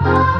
Thank